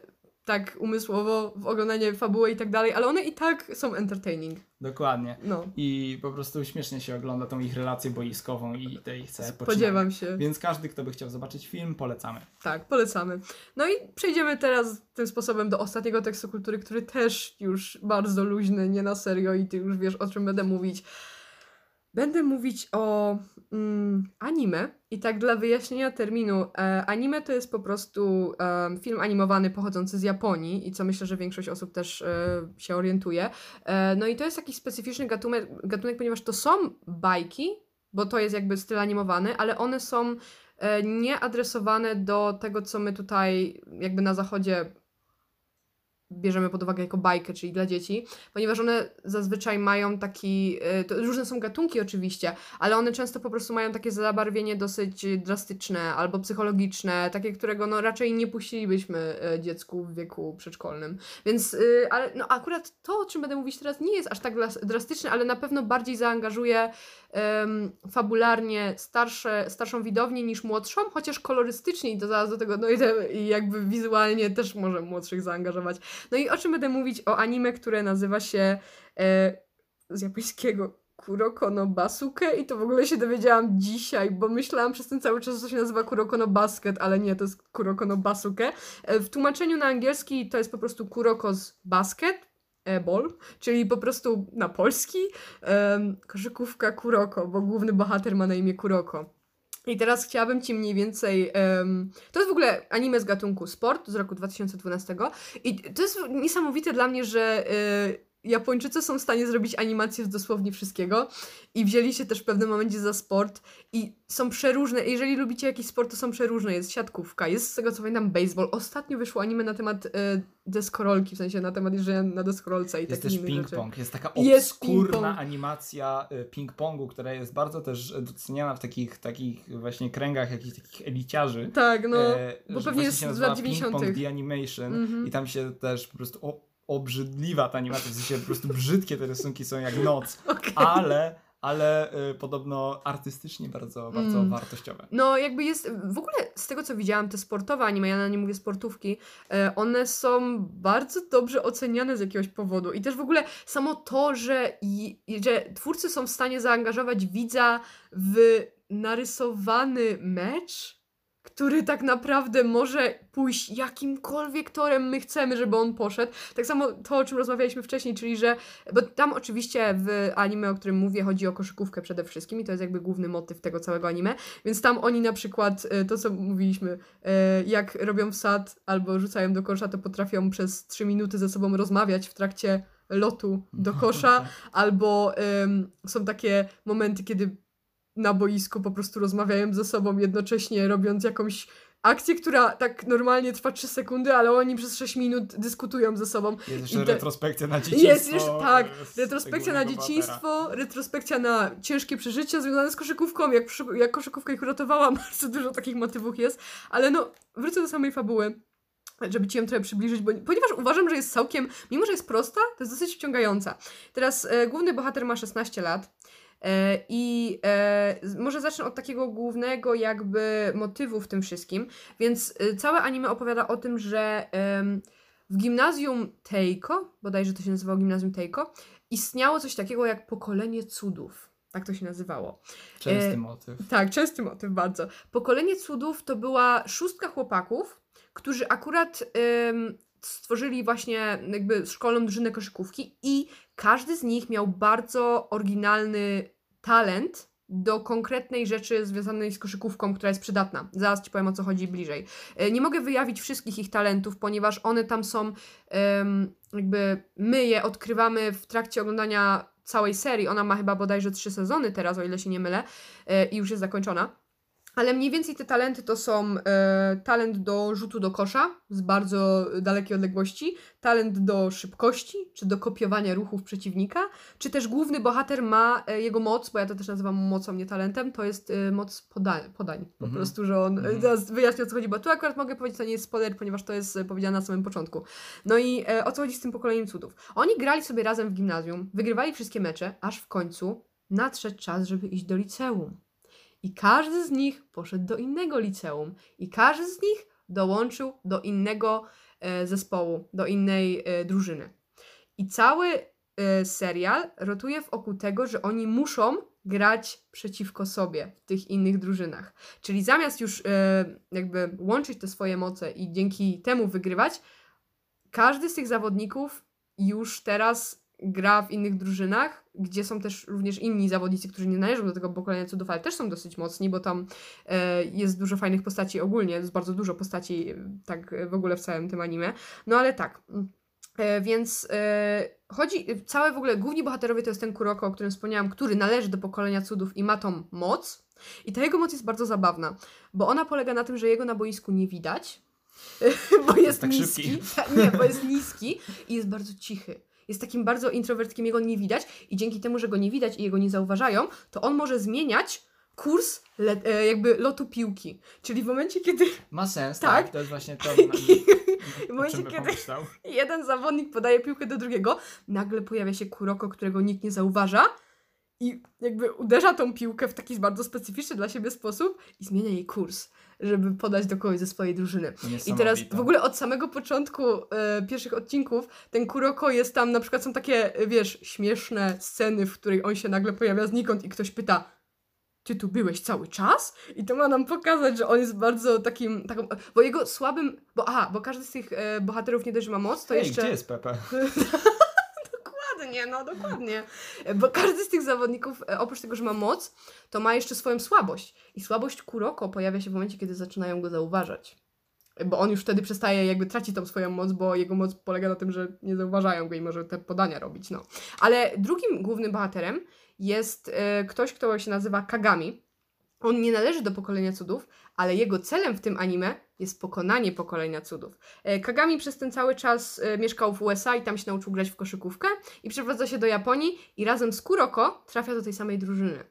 tak umysłowo w oglądanie fabuły i tak dalej, ale one i tak są entertaining. Dokładnie. No. I po prostu śmiesznie się ogląda tą ich relację boiskową i te ich całe Spodziewam się. Więc każdy, kto by chciał zobaczyć film, polecamy. Tak, polecamy. No i przejdziemy teraz tym sposobem do ostatniego tekstu kultury, który też już bardzo luźny, nie na serio i ty już wiesz o czym będę mówić. Będę mówić o mm, anime i tak dla wyjaśnienia terminu. E, anime to jest po prostu e, film animowany pochodzący z Japonii i co myślę, że większość osób też e, się orientuje. E, no i to jest jakiś specyficzny gatunek, gatunek, ponieważ to są bajki, bo to jest jakby styl animowany, ale one są e, nie adresowane do tego, co my tutaj jakby na zachodzie bierzemy pod uwagę jako bajkę, czyli dla dzieci, ponieważ one zazwyczaj mają taki, y, różne są gatunki oczywiście, ale one często po prostu mają takie zabarwienie dosyć drastyczne albo psychologiczne, takie, którego no raczej nie puścilibyśmy y, dziecku w wieku przedszkolnym. Więc, y, ale no akurat to, o czym będę mówić teraz, nie jest aż tak drastyczne, ale na pewno bardziej zaangażuje um, fabularnie starsze, starszą widownię niż młodszą, chociaż kolorystycznie i to zaraz do tego dojdę i jakby wizualnie też może młodszych zaangażować. No i o czym będę mówić? O anime, które nazywa się e, z japońskiego Kuroko no Basuke i to w ogóle się dowiedziałam dzisiaj, bo myślałam przez ten cały czas, że to się nazywa Kuroko no Basket, ale nie, to jest Kuroko no Basuke. E, w tłumaczeniu na angielski to jest po prostu Kuroko's Basket, ball, czyli po prostu na polski um, koszykówka Kuroko, bo główny bohater ma na imię Kuroko. I teraz chciałabym Ci mniej więcej. Um, to jest w ogóle anime z gatunku sport z roku 2012. I to jest niesamowite dla mnie, że. Yy, Japończycy są w stanie zrobić animację z dosłownie wszystkiego i wzięli się też w pewnym momencie za sport i są przeróżne. Jeżeli lubicie jakiś sport, to są przeróżne. Jest siatkówka, jest z tego co pamiętam baseball. Ostatnio wyszło anime na temat y, deskorolki, w sensie na temat jeżdżenia na deskorolce i Jest też ping-pong. Jest taka obskurna animacja y, ping-pongu, która jest bardzo też doceniana w takich, takich właśnie kręgach jakichś takich eliciarzy. Tak, no, e, bo pewnie jest z lat 90. Ping-pong The Animation mm -hmm. i tam się też po prostu o, obrzydliwa ta animacja, w sensie po prostu brzydkie te rysunki są jak noc, okay. ale ale y, podobno artystycznie bardzo, bardzo mm. wartościowe. No, jakby jest, w ogóle z tego co widziałam, te sportowe anime, ja na nie mówię sportówki, y, one są bardzo dobrze oceniane z jakiegoś powodu. I też w ogóle samo to, że, i, że twórcy są w stanie zaangażować widza w narysowany mecz, który tak naprawdę może pójść jakimkolwiek torem my chcemy, żeby on poszedł. Tak samo to, o czym rozmawialiśmy wcześniej, czyli że, bo tam oczywiście w anime, o którym mówię, chodzi o koszykówkę przede wszystkim i to jest jakby główny motyw tego całego anime, więc tam oni na przykład, e, to co mówiliśmy, e, jak robią wsad albo rzucają do kosza, to potrafią przez 3 minuty ze sobą rozmawiać w trakcie lotu do kosza, albo um, są takie momenty, kiedy na boisku po prostu rozmawiają ze sobą jednocześnie robiąc jakąś akcję, która tak normalnie trwa 3 sekundy, ale oni przez 6 minut dyskutują ze sobą. Jest jeszcze te... retrospekcja na dzieciństwo. Jest jeszcze, tak, retrospekcja na dzieciństwo, bohatera. retrospekcja na ciężkie przeżycia związane z koszykówką, jak, jak koszykówka ich uratowała, bardzo dużo takich motywów jest, ale no, wrócę do samej fabuły żeby ci ją trochę przybliżyć, bo, ponieważ uważam, że jest całkiem, mimo że jest prosta, to jest dosyć wciągająca. Teraz e, główny bohater ma 16 lat, E, I e, może zacznę od takiego głównego jakby motywu w tym wszystkim. Więc e, całe anime opowiada o tym, że w gimnazjum Teiko, bodajże to się nazywało gimnazjum Teiko, istniało coś takiego jak pokolenie cudów. Tak to się nazywało. Częsty motyw. Tak, częsty motyw, bardzo. Pokolenie cudów to była szóstka chłopaków, którzy akurat stworzyli właśnie jakby szkolną drużynę koszykówki i każdy z nich miał bardzo oryginalny talent do konkretnej rzeczy związanej z koszykówką, która jest przydatna. Zaraz Ci powiem o co chodzi bliżej. E, nie mogę wyjawić wszystkich ich talentów, ponieważ one tam są, jakby my je odkrywamy w trakcie oglądania całej serii. Ona ma chyba bodajże trzy sezony teraz, o ile się nie mylę, e, i już jest zakończona. Ale mniej więcej te talenty to są e, talent do rzutu do kosza z bardzo dalekiej odległości, talent do szybkości, czy do kopiowania ruchów przeciwnika, czy też główny bohater ma e, jego moc, bo ja to też nazywam mocą, nie talentem, to jest e, moc poda podań. Po mhm. prostu, że on, mhm. teraz wyjaśnię o co chodzi, bo tu akurat mogę powiedzieć, to nie jest spoiler, ponieważ to jest e, powiedziane na samym początku. No i e, o co chodzi z tym pokoleniem cudów? Oni grali sobie razem w gimnazjum, wygrywali wszystkie mecze, aż w końcu nadszedł czas, żeby iść do liceum. I każdy z nich poszedł do innego liceum, i każdy z nich dołączył do innego e, zespołu, do innej e, drużyny. I cały e, serial rotuje wokół tego, że oni muszą grać przeciwko sobie w tych innych drużynach. Czyli zamiast już jakby łączyć te swoje moce i dzięki temu wygrywać, każdy z tych zawodników już teraz gra w innych drużynach, gdzie są też również inni zawodnicy, którzy nie należą do tego pokolenia cudów, ale też są dosyć mocni, bo tam e, jest dużo fajnych postaci ogólnie, jest bardzo dużo postaci e, tak w ogóle w całym tym anime. No ale tak. E, więc e, chodzi, całe w ogóle, główni bohaterowie to jest ten Kuroko, o którym wspomniałam, który należy do pokolenia cudów i ma tą moc. I ta jego moc jest bardzo zabawna, bo ona polega na tym, że jego na boisku nie widać, bo jest, jest tak niski. Nie, bo jest niski i jest bardzo cichy jest takim bardzo introwertkim, jego nie widać i dzięki temu, że go nie widać i jego nie zauważają, to on może zmieniać kurs le, e, jakby lotu piłki. Czyli w momencie, kiedy... Ma sens, tak? tak to jest właśnie to, w momencie, kiedy pomyślał. jeden zawodnik podaje piłkę do drugiego, nagle pojawia się Kuroko, którego nikt nie zauważa i jakby uderza tą piłkę w taki bardzo specyficzny dla siebie sposób i zmienia jej kurs żeby podać do kogoś ze swojej drużyny. I teraz w ogóle od samego początku e, pierwszych odcinków ten Kuroko jest tam, na przykład są takie, wiesz, śmieszne sceny, w której on się nagle pojawia znikąd i ktoś pyta, ty tu byłeś cały czas? I to ma nam pokazać, że on jest bardzo takim, taką, bo jego słabym, bo aha, bo każdy z tych e, bohaterów nie dość, że ma moc, to Ej, jeszcze... gdzie jest Pepe? dokładnie, no dokładnie. Bo każdy z tych zawodników, e, oprócz tego, że ma moc, to ma jeszcze swoją słabość. I słabość Kuroko pojawia się w momencie, kiedy zaczynają go zauważać. Bo on już wtedy przestaje, jakby traci tą swoją moc, bo jego moc polega na tym, że nie zauważają go i może te podania robić, no. Ale drugim głównym bohaterem jest e, ktoś, kto się nazywa Kagami. On nie należy do pokolenia cudów, ale jego celem w tym anime jest pokonanie pokolenia cudów. E, Kagami przez ten cały czas e, mieszkał w USA i tam się nauczył grać w koszykówkę i przeprowadza się do Japonii i razem z Kuroko trafia do tej samej drużyny.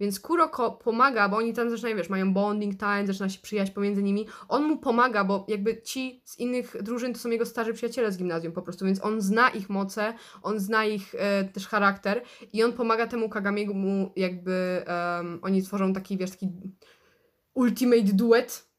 Więc Kuroko pomaga, bo oni tam zaczynają, wiesz, mają bonding time, zaczyna się przyjaźń pomiędzy nimi. On mu pomaga, bo jakby ci z innych drużyn to są jego starzy przyjaciele z gimnazjum po prostu, więc on zna ich moce, on zna ich e, też charakter i on pomaga temu Kagamiemu jakby um, oni tworzą taki, wiesz, taki ultimate duet,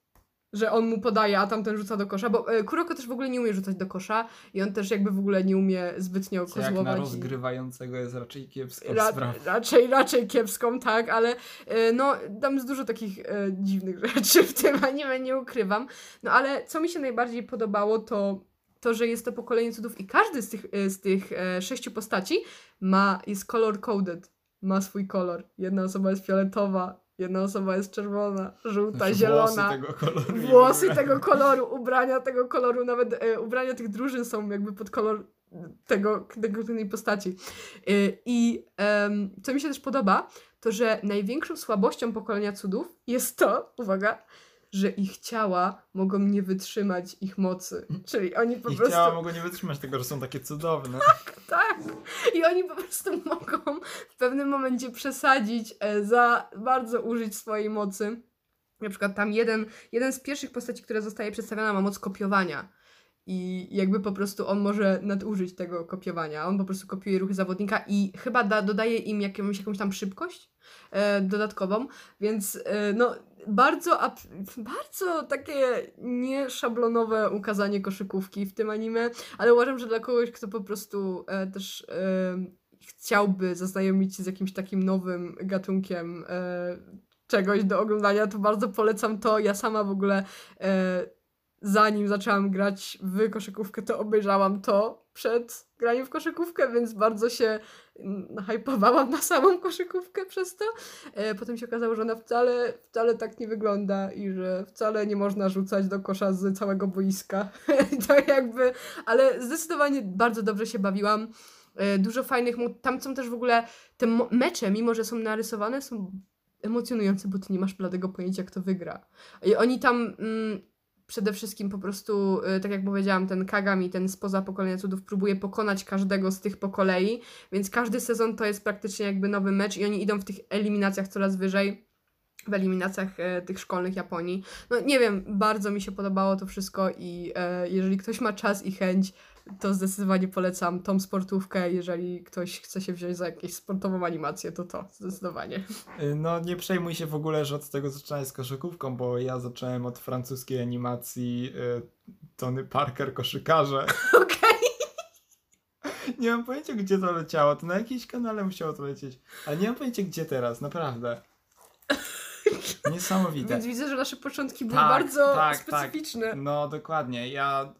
że on mu podaje, a tamten rzuca do kosza, bo e, Kuroko też w ogóle nie umie rzucać do kosza i on też jakby w ogóle nie umie zbytnio kozłować. Jak na rozgrywającego jest raczej kiepską Ra Raczej, raczej kiepską, tak, ale e, no tam jest dużo takich e, dziwnych rzeczy w tym anime, nie ukrywam. No ale co mi się najbardziej podobało to to, że jest to pokolenie cudów i każdy z tych, e, z tych sześciu postaci ma, jest color coded, ma swój kolor. Jedna osoba jest fioletowa, Jedna osoba jest czerwona, żółta, znaczy, zielona. Włosy tego koloru. Włosy tego koloru, ubrania tego koloru, nawet e, ubrania tych drużyn są jakby pod kolor tego, tego tej postaci. E, I co mi się też podoba, to że największą słabością pokolenia cudów jest to, uwaga, że ich ciała mogą nie wytrzymać ich mocy. Czyli oni po ich prostu... ciała mogą nie wytrzymać tego, że są takie cudowne. Tak, tak. I oni po prostu mogą w pewnym momencie przesadzić, e, za bardzo użyć swojej mocy. Na przykład tam jeden, jeden z pierwszych postaci, która zostaje przedstawiona, ma moc kopiowania. I jakby po prostu on może nadużyć tego kopiowania. On po prostu kopiuje ruchy zawodnika i chyba da, dodaje im jakąś, jakąś tam szybkość e, dodatkową, więc e, no bardzo, bardzo takie nieszablonowe ukazanie koszykówki w tym anime, ale uważam, że dla kogoś, kto po prostu e, też e, chciałby zaznajomić się z jakimś takim nowym gatunkiem e, czegoś do oglądania, to bardzo polecam to. Ja sama w ogóle e, zanim zaczęłam grać w koszykówkę, to obejrzałam to przed graniem w koszykówkę, więc bardzo się hypowałam na samą koszykówkę przez to. E, potem się okazało, że ona wcale, wcale tak nie wygląda i że wcale nie można rzucać do kosza z całego boiska. to jakby, ale zdecydowanie bardzo dobrze się bawiłam. E, dużo fajnych, tam są też w ogóle te mecze, mimo że są narysowane, są emocjonujące, bo ty nie masz bladego pojęcia, jak to wygra. I oni tam mm, przede wszystkim po prostu, y, tak jak powiedziałam, ten Kagami, ten spoza pokolenia cudów próbuje pokonać każdego z tych po kolei, więc każdy sezon to jest praktycznie jakby nowy mecz i oni idą w tych eliminacjach coraz wyżej w eliminacjach e, tych szkolnych Japonii. No nie wiem, bardzo mi się podobało to wszystko i e, jeżeli ktoś ma czas i chęć, to zdecydowanie polecam tą sportówkę. Jeżeli ktoś chce się wziąć za jakąś sportową animację, to to zdecydowanie. Y, no nie przejmuj się w ogóle, że od tego zaczynałeś z koszykówką, bo ja zacząłem od francuskiej animacji y, Tony Parker koszykarze. Okej. Okay. Nie mam pojęcia, gdzie to leciało. To na jakimś kanale musiało to lecieć. Ale nie mam pojęcia, gdzie teraz, naprawdę. Niesamowite. Więc widzę, że nasze początki były tak, bardzo tak, tak. specyficzne. Tak. No dokładnie. Ja,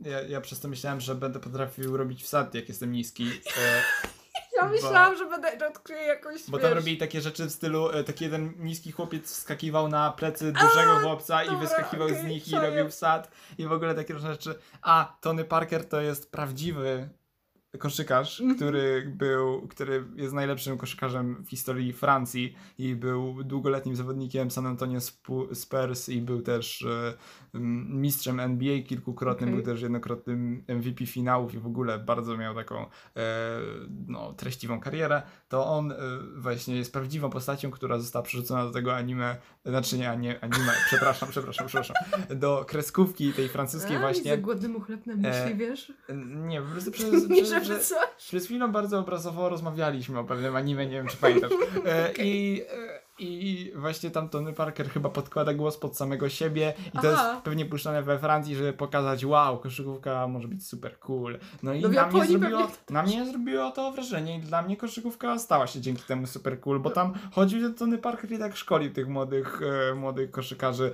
ja, ja przez to myślałem, że będę potrafił robić wsad, jak jestem niski. E, ja myślałam, bo, że będę że odkryję jakąś. Bo tam robili takie rzeczy w stylu, e, taki jeden niski chłopiec wskakiwał na plecy dużego A, chłopca dobra, i wyskakiwał okay, z nich i robił wsad i w ogóle takie rzeczy. A Tony Parker to jest prawdziwy koszykarz, mm -hmm. który był, który jest najlepszym koszykarzem w historii Francji i był długoletnim zawodnikiem San Antonio Spurs i był też e, mistrzem NBA kilkukrotnym, okay. był też jednokrotnym MVP finałów i w ogóle bardzo miał taką e, no, treściwą karierę, to on e, właśnie jest prawdziwą postacią, która została przerzucona do tego anime, znaczy nie, nie anime, przepraszam, przepraszam, przepraszam, do kreskówki tej francuskiej A, właśnie. za głodny mu chleb na myśli, e, wiesz? Nie, po prostu przez, przez, że coś? Przez chwilę bardzo obrazowo rozmawialiśmy o pewnym anime, nie wiem czy pamiętasz. E, okay. I e, i właśnie tam Tony Parker chyba podkłada głos pod samego siebie i to Aha. jest pewnie puszczane we Francji, żeby pokazać wow, koszykówka może być super cool. No i no na, mnie zrobiło, na mnie zrobiło to wrażenie i dla mnie koszykówka stała się dzięki temu super cool, bo tam chodził Tony Parker i tak szkoli tych młodych, e, młodych koszykarzy,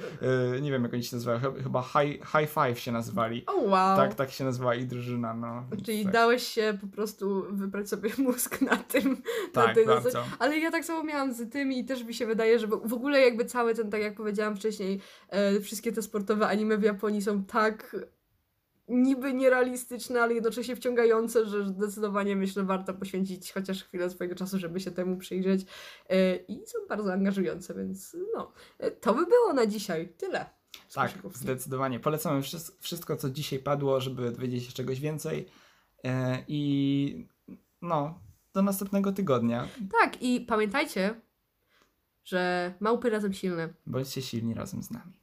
e, nie wiem jak oni się nazywają, chyba High, high Five się nazywali. Oh, wow. Tak, tak się nazywała i drużyna, no. Czyli tak. dałeś się po prostu wybrać sobie mózg na tym. Tak, na tym, bardzo. Ale ja tak samo miałam z tym i też mi się wydaje, że w ogóle jakby cały ten, tak jak powiedziałam wcześniej, e, wszystkie te sportowe anime w Japonii są tak niby nierealistyczne, ale jednocześnie wciągające, że zdecydowanie myślę warto poświęcić chociaż chwilę swojego czasu, żeby się temu przyjrzeć e, i są bardzo angażujące, więc no, e, to by było na dzisiaj. Tyle. Tak, zdecydowanie. Polecamy wszystko, co dzisiaj padło, żeby dowiedzieć się czegoś więcej i no, do następnego tygodnia. Tak, i pamiętajcie, że małpy razem silne. Bądźcie silni razem z nami.